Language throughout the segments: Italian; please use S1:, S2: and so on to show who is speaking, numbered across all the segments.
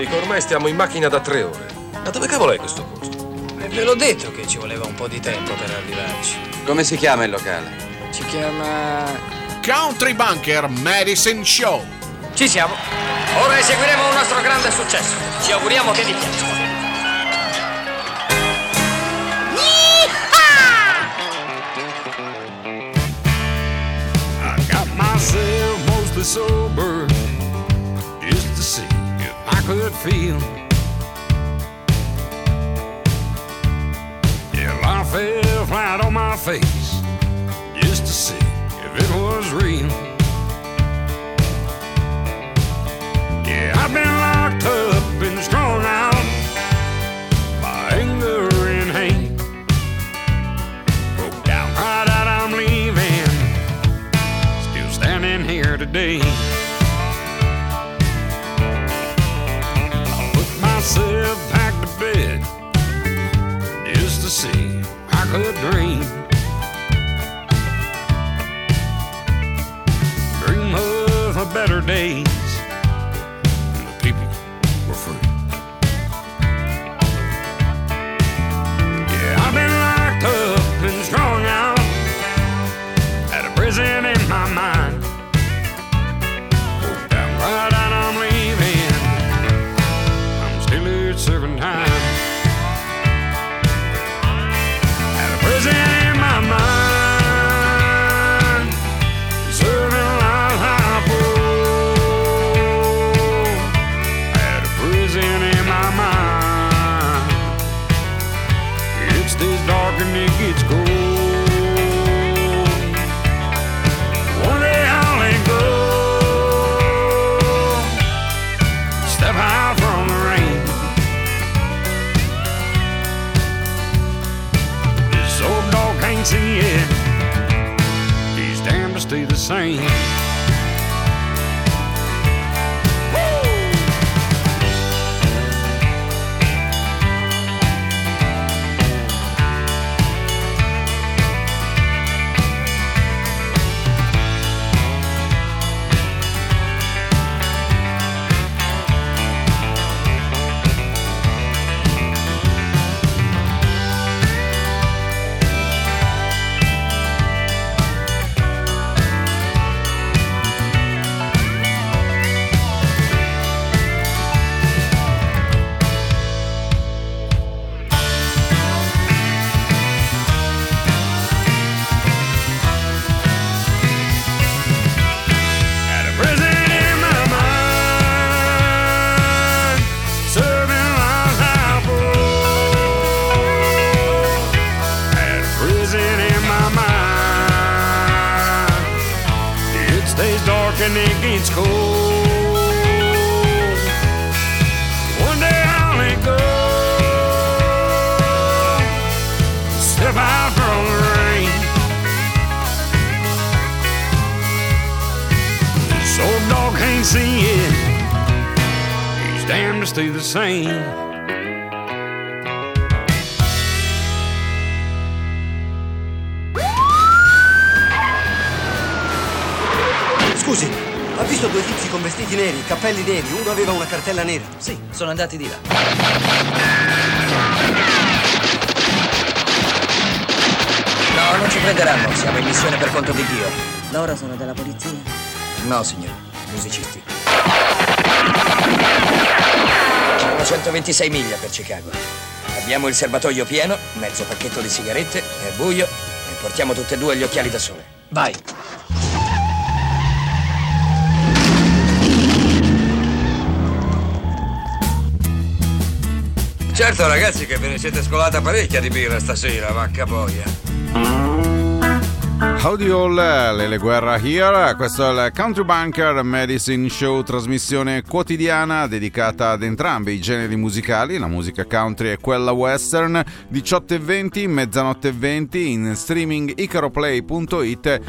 S1: Amico, ormai stiamo in macchina da tre ore. Ma dove cavolo è questo posto?
S2: E ve l'ho detto che ci voleva un po' di tempo per arrivarci.
S3: Come si chiama il locale?
S2: Si chiama...
S4: Country Bunker Medicine Show.
S2: Ci siamo. Ora eseguiremo un nostro grande successo. Ci auguriamo che vi piaccia.
S5: Myself mostly sober could feel. Yeah, I fell flat on my face just to see if it was real. Yeah, I've been locked up and strung out by anger and hate. Broke down right out, I'm leaving still standing here today. See I could dream. Dream of a better days.
S6: Visto due tizi con vestiti neri, cappelli neri, uno aveva una cartella nera.
S2: Sì, sono andati di là. No, non ci prenderanno. Siamo in missione per conto di Dio.
S7: Loro sono della polizia?
S2: No, signore. Musicisti. Sono 126 miglia per Chicago. Abbiamo il serbatoio pieno, mezzo pacchetto di sigarette, è buio e portiamo tutte e due gli occhiali da sole. Vai.
S3: Certo ragazzi che ve ne siete scolata parecchia di birra stasera, vacca boia.
S8: Howdy all, Lele Guerra here, questo è il Country Bunker Medicine Show, trasmissione quotidiana dedicata ad entrambi i generi musicali, la musica country e quella western, 18 e 20, mezzanotte e 20, in streaming icaroplay.it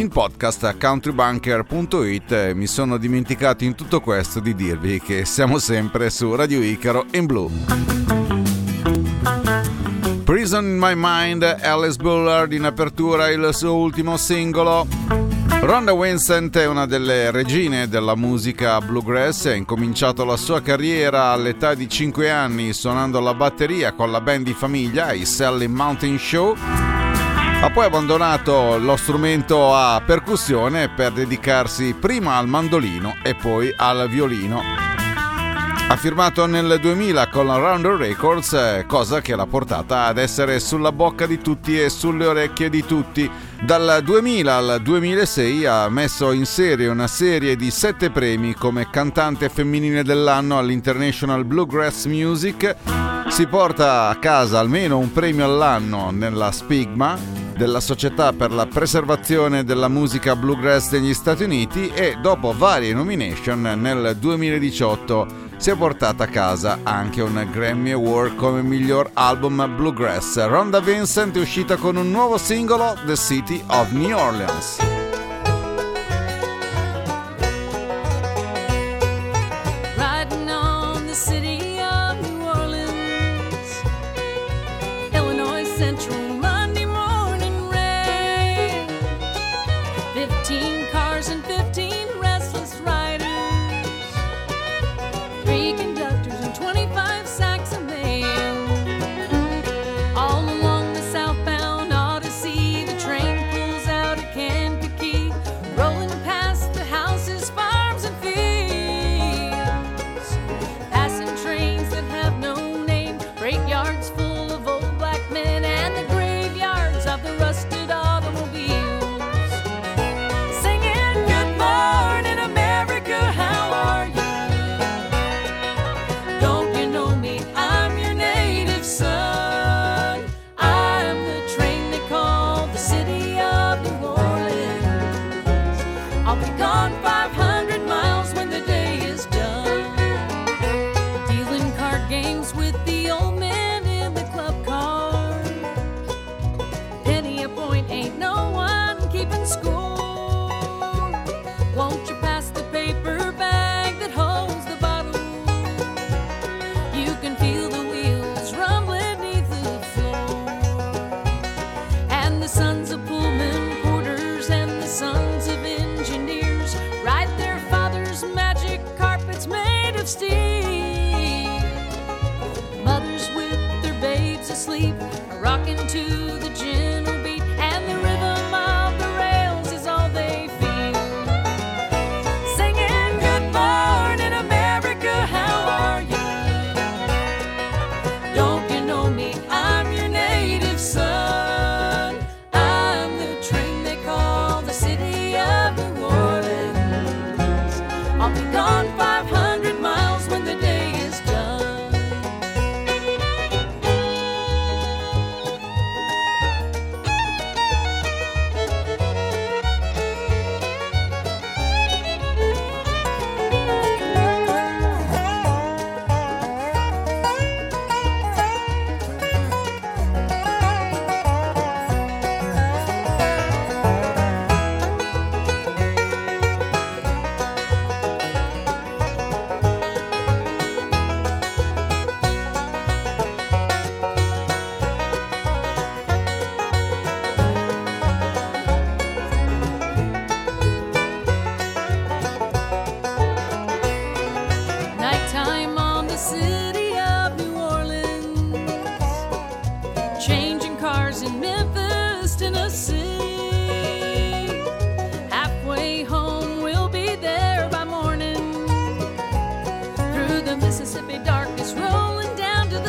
S8: in podcast a countrybanker.it mi sono dimenticato in tutto questo di dirvi che siamo sempre su Radio Icaro in blu. Prison in My Mind, Alice Bullard in apertura il suo ultimo singolo.
S9: Rhonda Vincent è una delle regine della musica bluegrass, ha incominciato la sua carriera all'età di 5 anni suonando la batteria con la band di famiglia, i Sally Mountain Show. Ha poi abbandonato lo strumento a percussione per dedicarsi prima al mandolino e poi al violino. Ha firmato nel 2000 con la Rounder Records, cosa che l'ha portata ad essere sulla bocca di tutti e sulle orecchie di tutti. Dal 2000 al 2006 ha messo in serie una serie di sette premi come cantante femminile dell'anno all'International Bluegrass Music. Si porta a casa almeno un premio all'anno nella Spigma della Società per la preservazione della musica bluegrass degli Stati Uniti e dopo varie nomination nel 2018 si è portata a casa anche un Grammy Award come miglior album bluegrass. Ronda Vincent è uscita con un nuovo singolo, The City of New Orleans.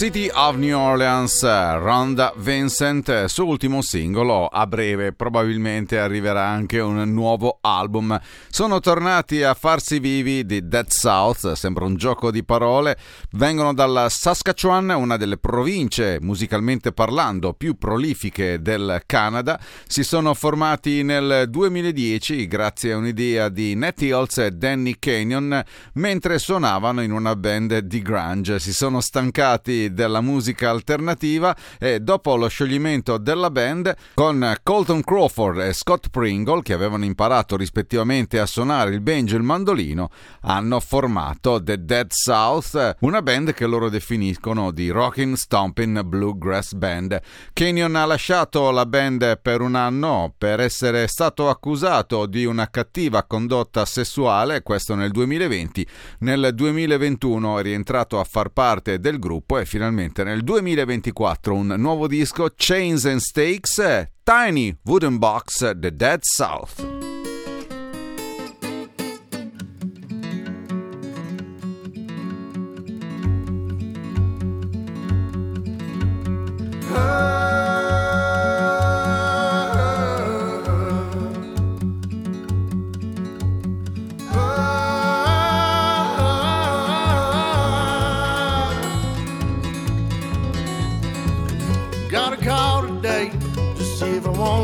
S10: City of New Orleans,
S8: Rhonda Vincent, suo ultimo singolo, a breve probabilmente arriverà anche un nuovo album. Sono tornati a farsi vivi di Dead South, sembra un gioco di parole, vengono dalla Saskatchewan, una delle province musicalmente parlando più prolifiche del Canada, si sono formati nel 2010 grazie a un'idea di Nat Hills e Danny Canyon mentre suonavano in una band di grunge, si sono stancati della musica alternativa e dopo lo scioglimento della band con Colton Crawford e Scott Pringle che avevano imparato rispettivamente a suonare il banjo e il mandolino hanno formato The Dead South una band che loro definiscono di Rockin' Stompin' Bluegrass Band. Canyon ha lasciato la band per un anno per essere stato accusato di una cattiva condotta sessuale questo nel 2020 nel 2021 è rientrato a far parte del gruppo e finalmente nel 2024 un nuovo disco Chains and Stakes Tiny Wooden Box The Dead South.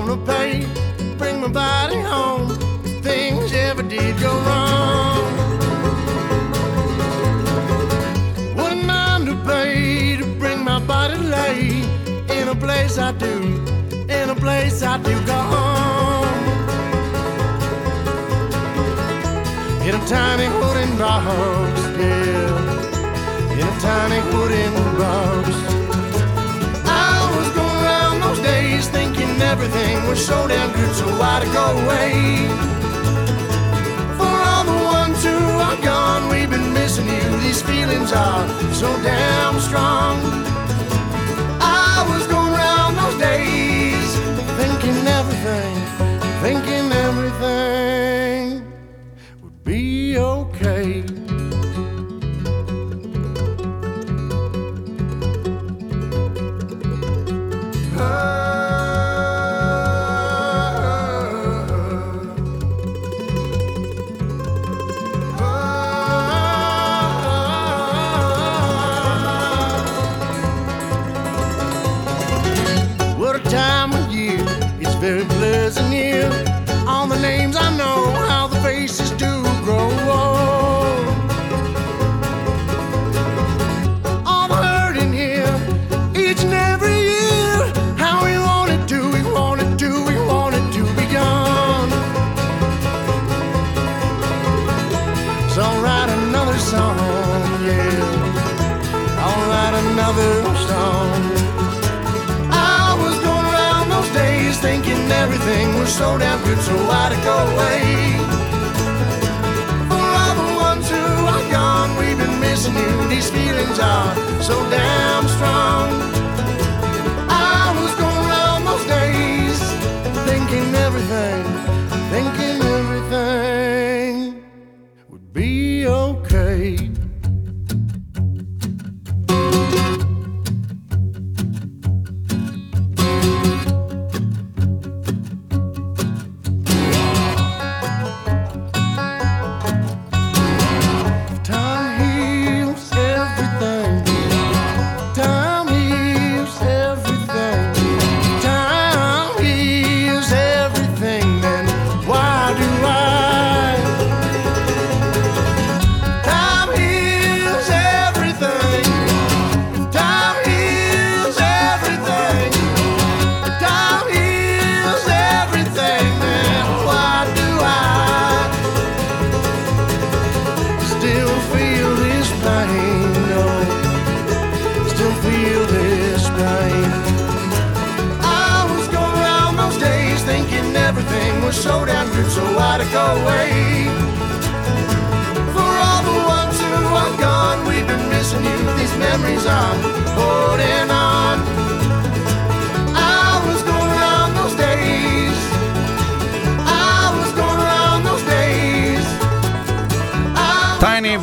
S11: Wanna pay. Bring my body home things ever did go wrong. Wouldn't mind to pay to bring my body lay in a place I do, in a place I do go home. In a tiny wooden box, yeah. In a tiny wooden box. Thinking everything was so damn good, so why'd I go away? For all the ones who are gone, we've been missing you. These feelings are so damn strong. I was going around those days very pleasant here. All the names I so damn good, so why'd it go away? For all the ones who are gone, we've been missing you. These feelings are so damn strong.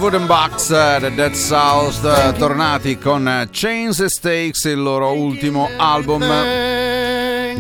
S8: Wooden Box, eh, The Dead South, eh, tornati con eh, Chains and Stakes, il loro ultimo album.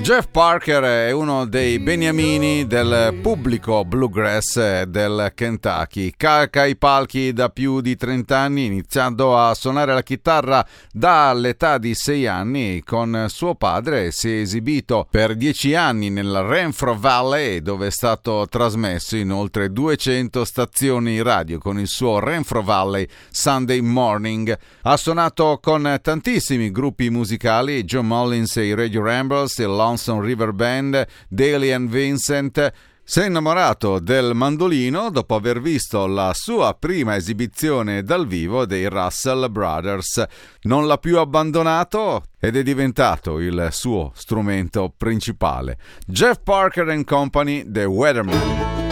S8: Jeff Parker è uno dei beniamini del pubblico bluegrass del Kentucky. Calca i palchi da più di 30 anni, iniziando a suonare la chitarra dall'età di 6 anni. Con suo padre si è esibito per 10 anni nel Renfro Valley, dove è stato trasmesso in oltre 200 stazioni radio con il suo Renfro Valley Sunday Morning. Ha suonato con tantissimi gruppi musicali, John Mullins e i Radio Ramblers, il Lonesome River Band, Daly and Vincent. Si è innamorato del mandolino dopo aver visto la sua prima esibizione dal vivo dei Russell Brothers. Non l'ha più abbandonato ed è diventato il suo strumento principale. Jeff Parker and Company, The Weatherman.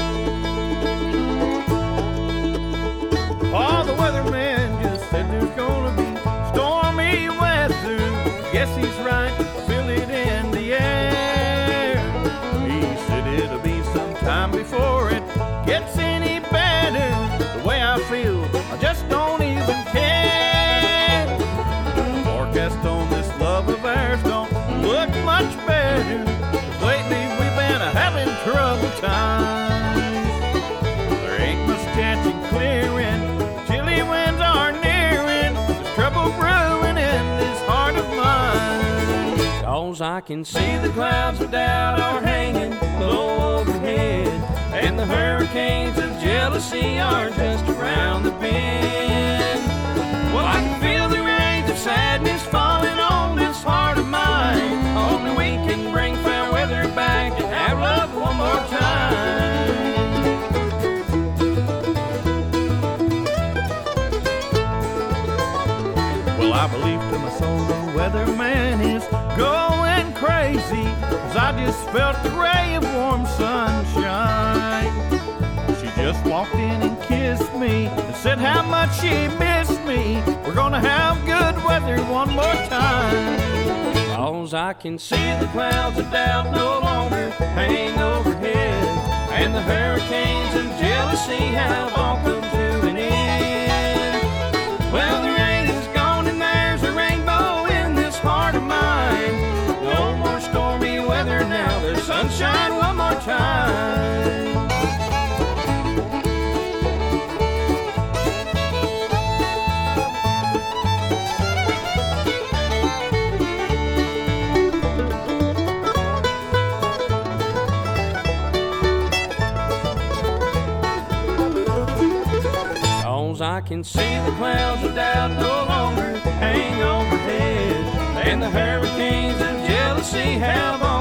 S12: Cause I can see the clouds of doubt are hanging low overhead. And the hurricanes of jealousy are just around the bend. Well, I can feel the rains of sadness falling on this heart of mine. Only we can bring fair weather back and have love one more time. Cause I just felt a ray of warm sunshine. She just walked in and kissed me and said how much she missed me. We're gonna have good weather one more time. Cause I can see the clouds of doubt no longer hang overhead. And the hurricanes of jealousy have all come to an end. Well, I can see the clouds of doubt no longer hang overhead. And the hurricanes of jealousy have all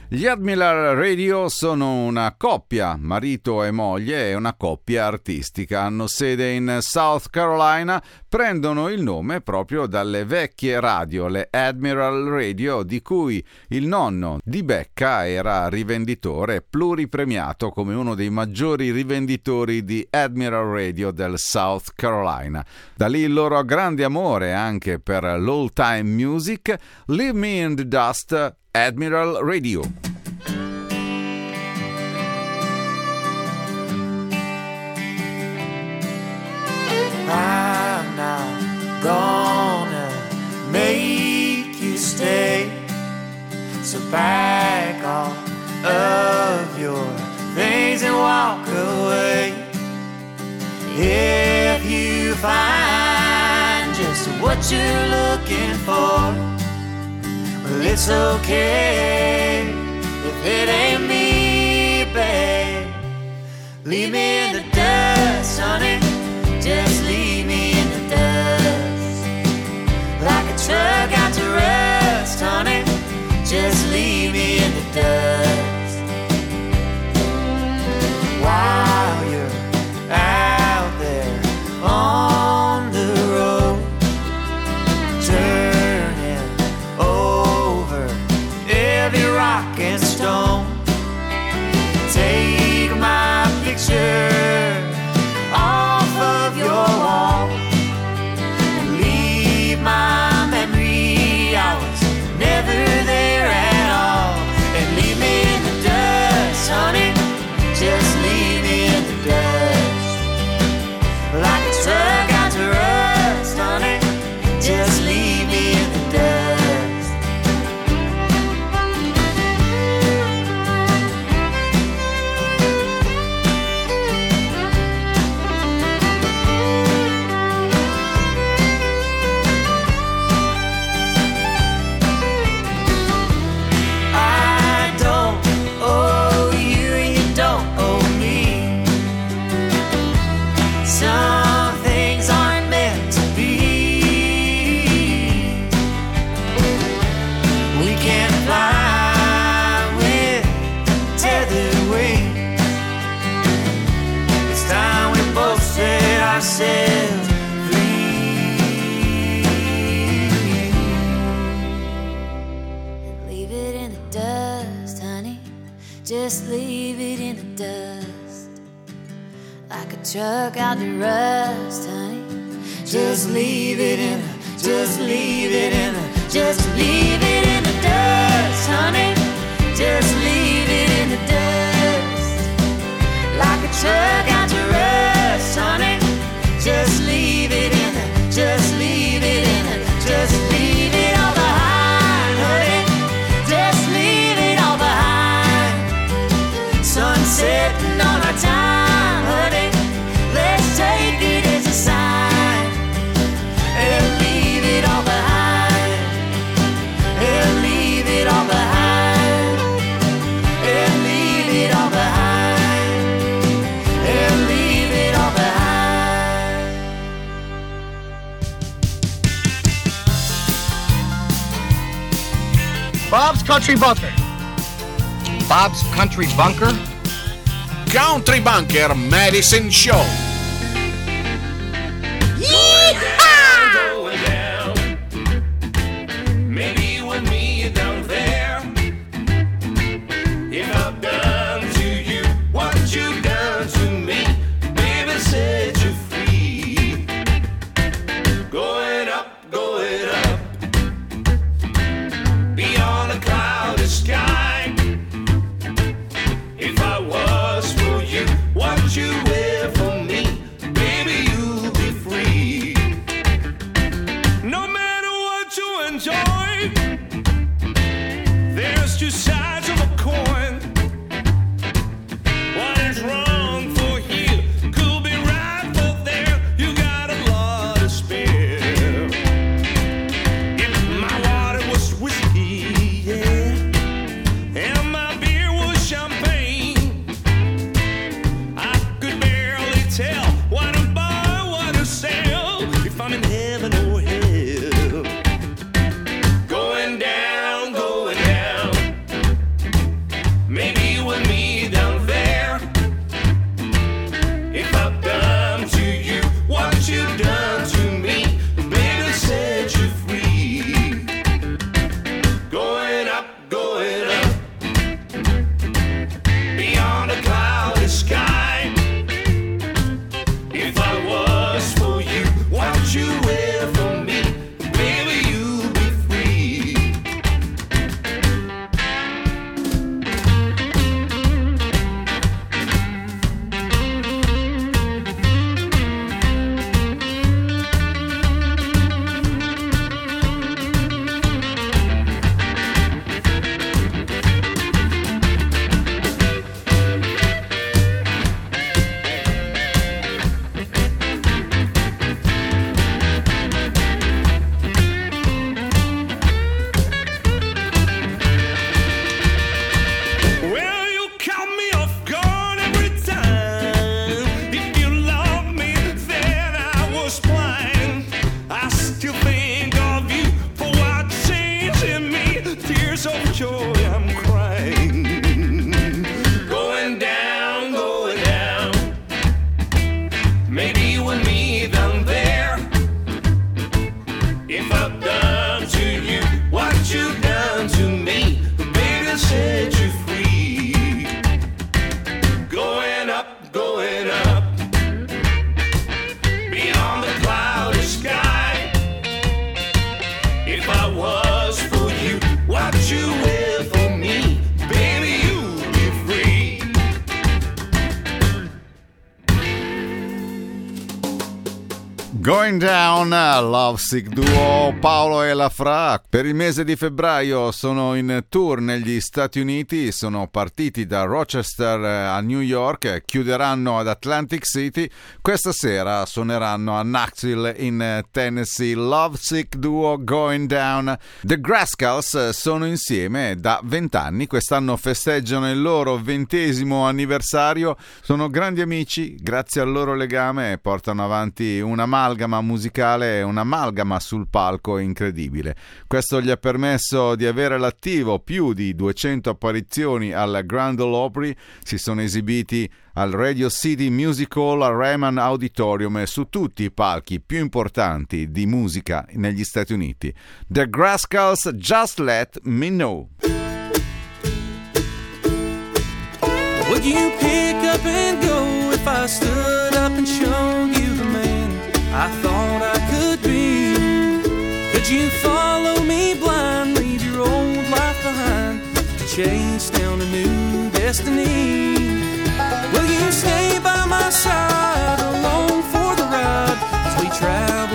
S8: Gli Admiral Radio sono una coppia, marito e moglie, e una coppia artistica. Hanno sede in South Carolina, prendono il nome proprio dalle vecchie radio, le Admiral Radio, di cui il nonno di Becca era rivenditore pluripremiato come uno dei maggiori rivenditori di Admiral Radio del South Carolina. Da lì il loro grande amore anche per l'old time music. Leave Me in the Dust, Admiral Radio.
S13: I'm not gonna make you stay. So of your things and walk away. If you find just what you're looking for, well, it's okay if it ain't me, babe. Leave me in the dust, honey. Just leave me in the dust. Like a truck out to rust, honey. Just leave me in the dust. While you're out there on
S6: Country Bunker.
S14: Bob's Country Bunker?
S15: Country Bunker Medicine Show.
S8: ao signo do Paolo e la Fra. Per il mese di febbraio sono in tour negli Stati Uniti, sono partiti da Rochester a New York, chiuderanno ad Atlantic City, questa sera suoneranno a Knoxville in Tennessee. Lovesick Duo Going Down. The Grascals sono insieme da 20 anni, quest'anno festeggiano il loro ventesimo anniversario, sono grandi amici, grazie al loro legame portano avanti un'amalgama musicale, un'amalgama sul palco unico incredibile. Questo gli ha permesso di avere all'attivo più di 200 apparizioni alla Grand Ole Opry, si sono esibiti al Radio City Music Hall, al Raymond Auditorium e su tutti i palchi più importanti di musica negli Stati Uniti. The Grascals Just Let Me Know.
S16: Would you pick up and go if I stood up and showed you the man I thought? Follow me blind, leave your old life behind, to chase down a new destiny? Will you stay by my side along for the ride as we travel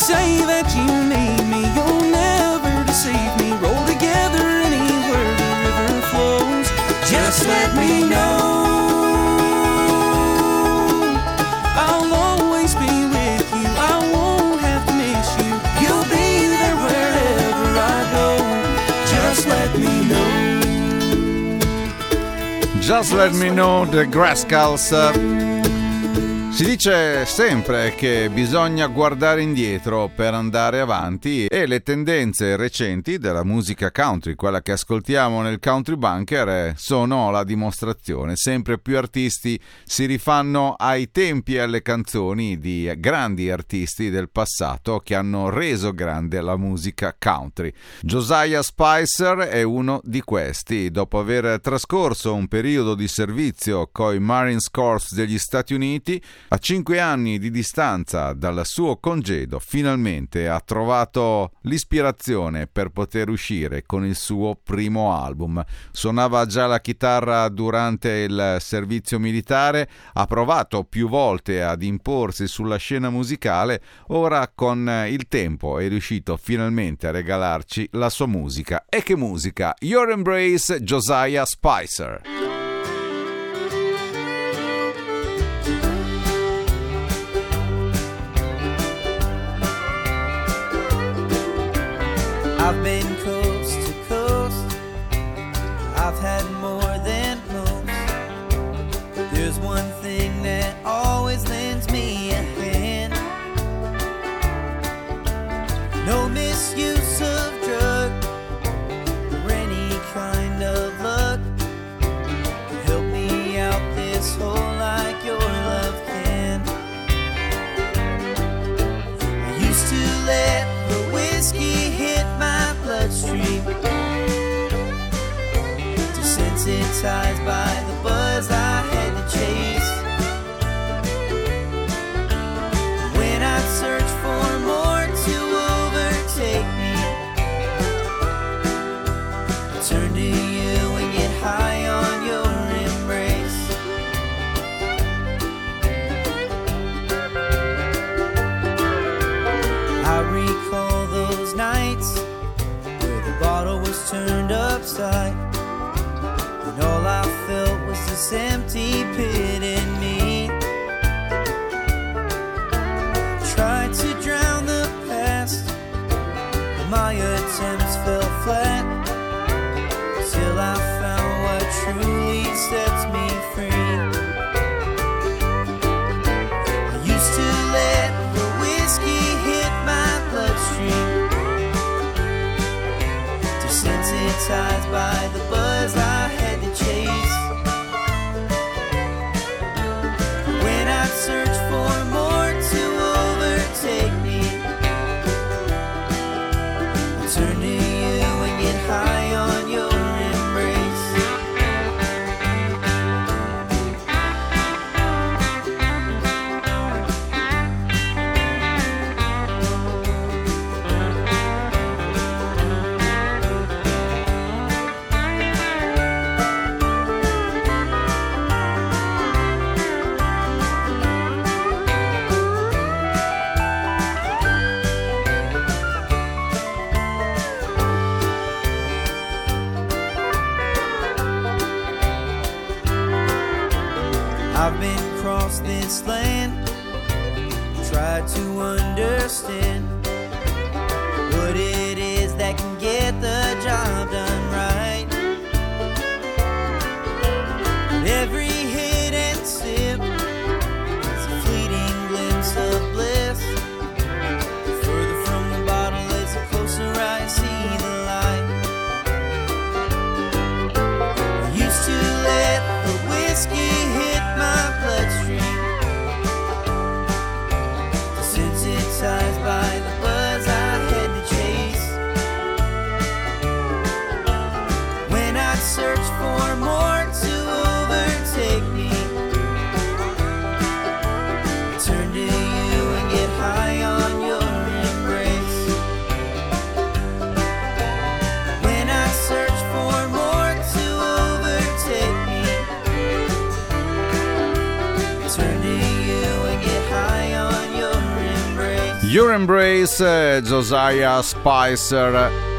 S16: say that you need me, you'll never deceive me. Roll together anywhere the river flows. Just let me know. Just Let Me Know The
S8: Grass Girls uh, Si dice sempre che bisogna guardare indietro per andare avanti e le tendenze recenti della musica country, quella che ascoltiamo nel Country Bunker, eh, sono la dimostrazione. Sempre più artisti si rifanno ai tempi e alle canzoni di grandi artisti del passato che hanno reso grande la musica country. Josiah Spicer è uno di questi. Dopo aver trascorso un periodo di servizio coi Marines Corps degli Stati Uniti, a cinque anni di distanza dal suo congedo, finalmente ha trovato l'ispirazione per poter uscire con il suo primo album. Suonava già la chitarra durante il servizio militare, ha provato più volte ad imporsi sulla scena musicale, ora con il tempo è riuscito finalmente a regalarci la sua musica. E che musica! Your Embrace Josiah Spicer.
S13: size. Your Embrace,
S8: eh, Josiah Spicer.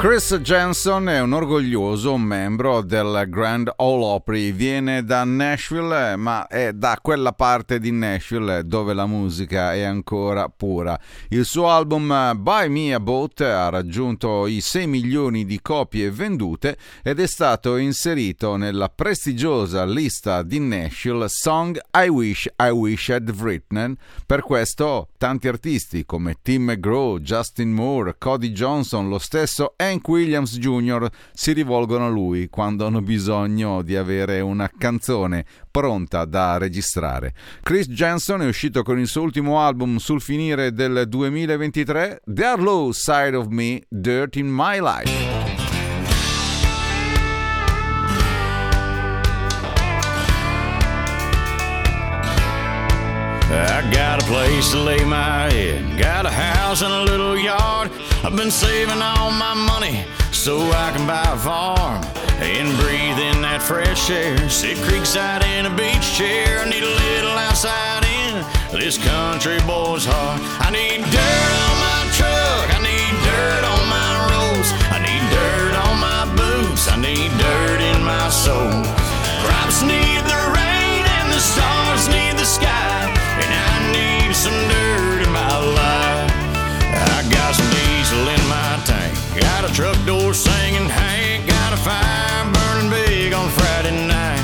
S8: Chris Jensen è un orgoglioso membro del Grand Ole Opry, viene da Nashville, ma è da quella parte di Nashville dove la musica è ancora pura. Il suo album Buy Me a Boat ha raggiunto i 6 milioni di copie vendute ed è stato inserito nella prestigiosa lista di Nashville Song I Wish I Wish I'd Written. Per questo tanti artisti come Tim McGraw, Justin Moore, Cody Johnson, lo stesso Hank Williams Jr. si rivolgono a lui quando hanno bisogno di avere una canzone pronta da registrare. Chris Jensen è uscito con il suo ultimo album sul finire del 2023, The Low Side of Me, Dirt in My Life.
S5: I got a place to lay my head, got a house and a little yard. I've been saving all my money so I can buy a farm and breathe in that fresh air. Sit creekside in a beach chair. I need a little outside in this country boy's heart. I need dirt on my truck. I need dirt on my roads. I need dirt on my boots. I need dirt in my soul. Crops need the rain and the stars need the sky. Some dirt in my life. I got some diesel in my tank. Got a truck door singing Hank. Got a fire burning big on Friday night.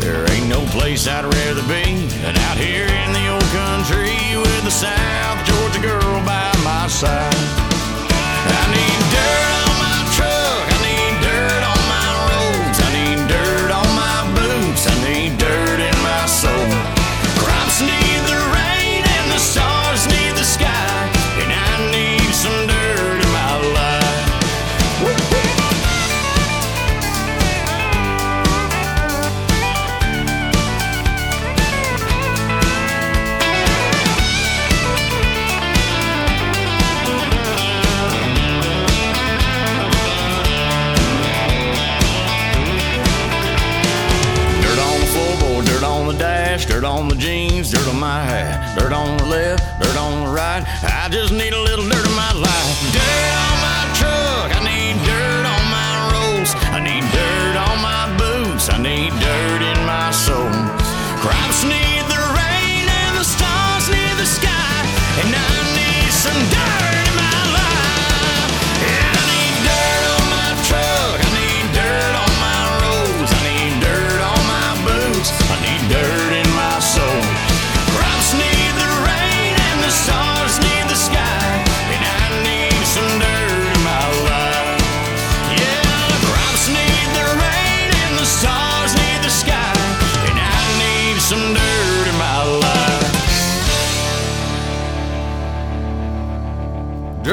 S5: There ain't no place I'd rather be than out here in the old country with the South Georgia girl by my side. Dirt on the left, dirt on the right. I just need a little dirt in my life. Dirt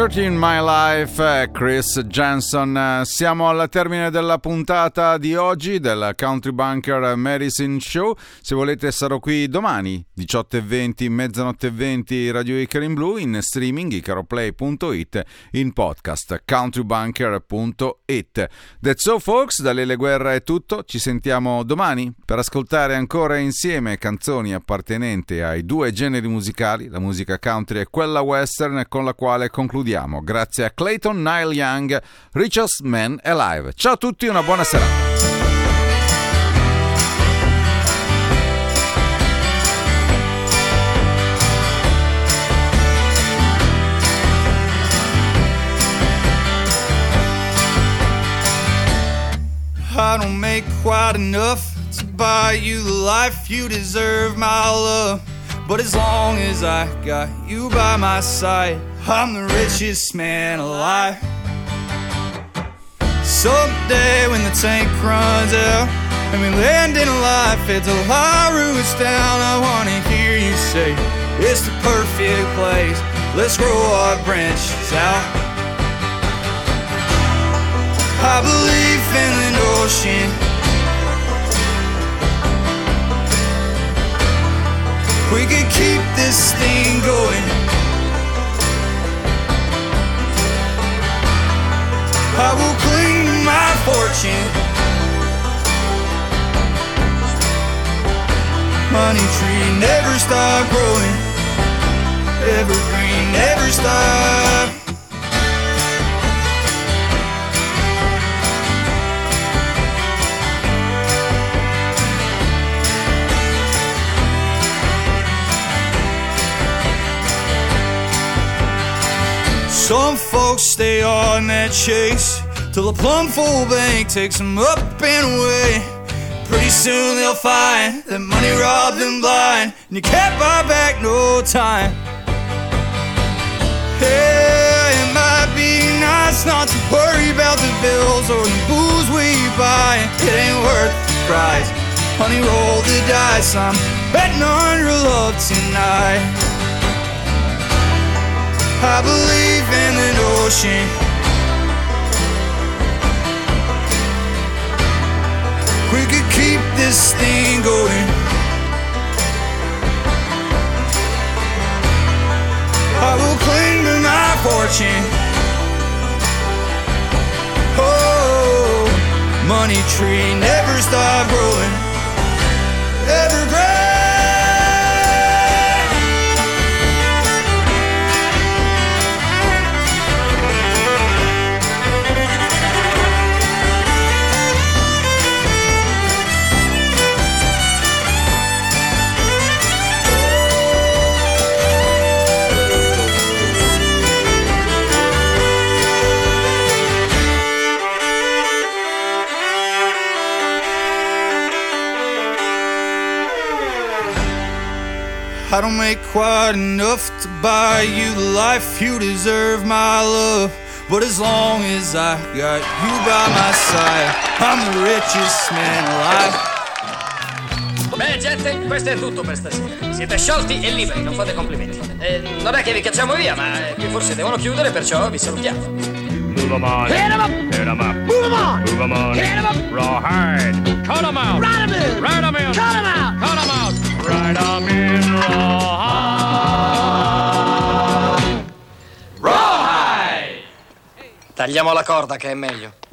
S5: 13 My Life,
S8: eh, Chris Jensen. Eh, siamo al termine della puntata di oggi del Country Bunker Medicine Show. Se volete sarò qui domani 18.20, mezzanotte 20 Radio Icar in Blu, in streaming icaroplay.it, in podcast countrybunker.it. That's so folks, da Lele Guerra è tutto, ci sentiamo domani per ascoltare ancora insieme canzoni appartenenti ai due generi musicali, la musica country e quella western con la quale concludiamo Grazie a Clayton Nile Young, Richest Man Alive. Ciao a tutti, una buona serata.
S17: I don't make quite enough to buy you the life you deserve, my love. But as long as I got you by my side, I'm the richest man alive. Someday when the tank runs out and we land in a life at the Laru's down, I wanna hear you say it's the perfect place. Let's grow our branches out. I believe in an ocean. We could keep this thing going. I will to my fortune. Money tree never stop growing. Evergreen never stop. Some folks stay on that chase till the plum full bank takes them up and away. Pretty soon they'll find that money robbed them blind, and you can't buy back no time. Hey, it might be nice not to worry about the bills or the booze we buy. It ain't worth the price. Honey, roll the dice. I'm betting on your love tonight. I believe in an ocean. We could keep this thing going. I will cling to my fortune. Oh, money tree never stop growing. Evergreen. I don't make quite enough to buy you the life you deserve, my love. But as long as I got you by my side, I'm the richest man alive.
S2: Bene, gente, questo è tutto per stasera. Siete sciolti e liberi, non fate complimenti. Eh, non è che vi cacciamo via, ma eh, qui forse devono chiudere, perciò vi salutiamo.
S18: Move 'em on.
S2: Hit 'em up.
S18: Hit 'em up.
S2: Move 'em on.
S18: Move 'em on.
S2: Hit 'em up.
S18: Rawhide. Cut 'em out.
S2: Ride 'em in.
S18: Ride 'em in.
S2: Cut 'em out.
S18: Cut 'em out.
S2: Tagliamo la corda che è meglio.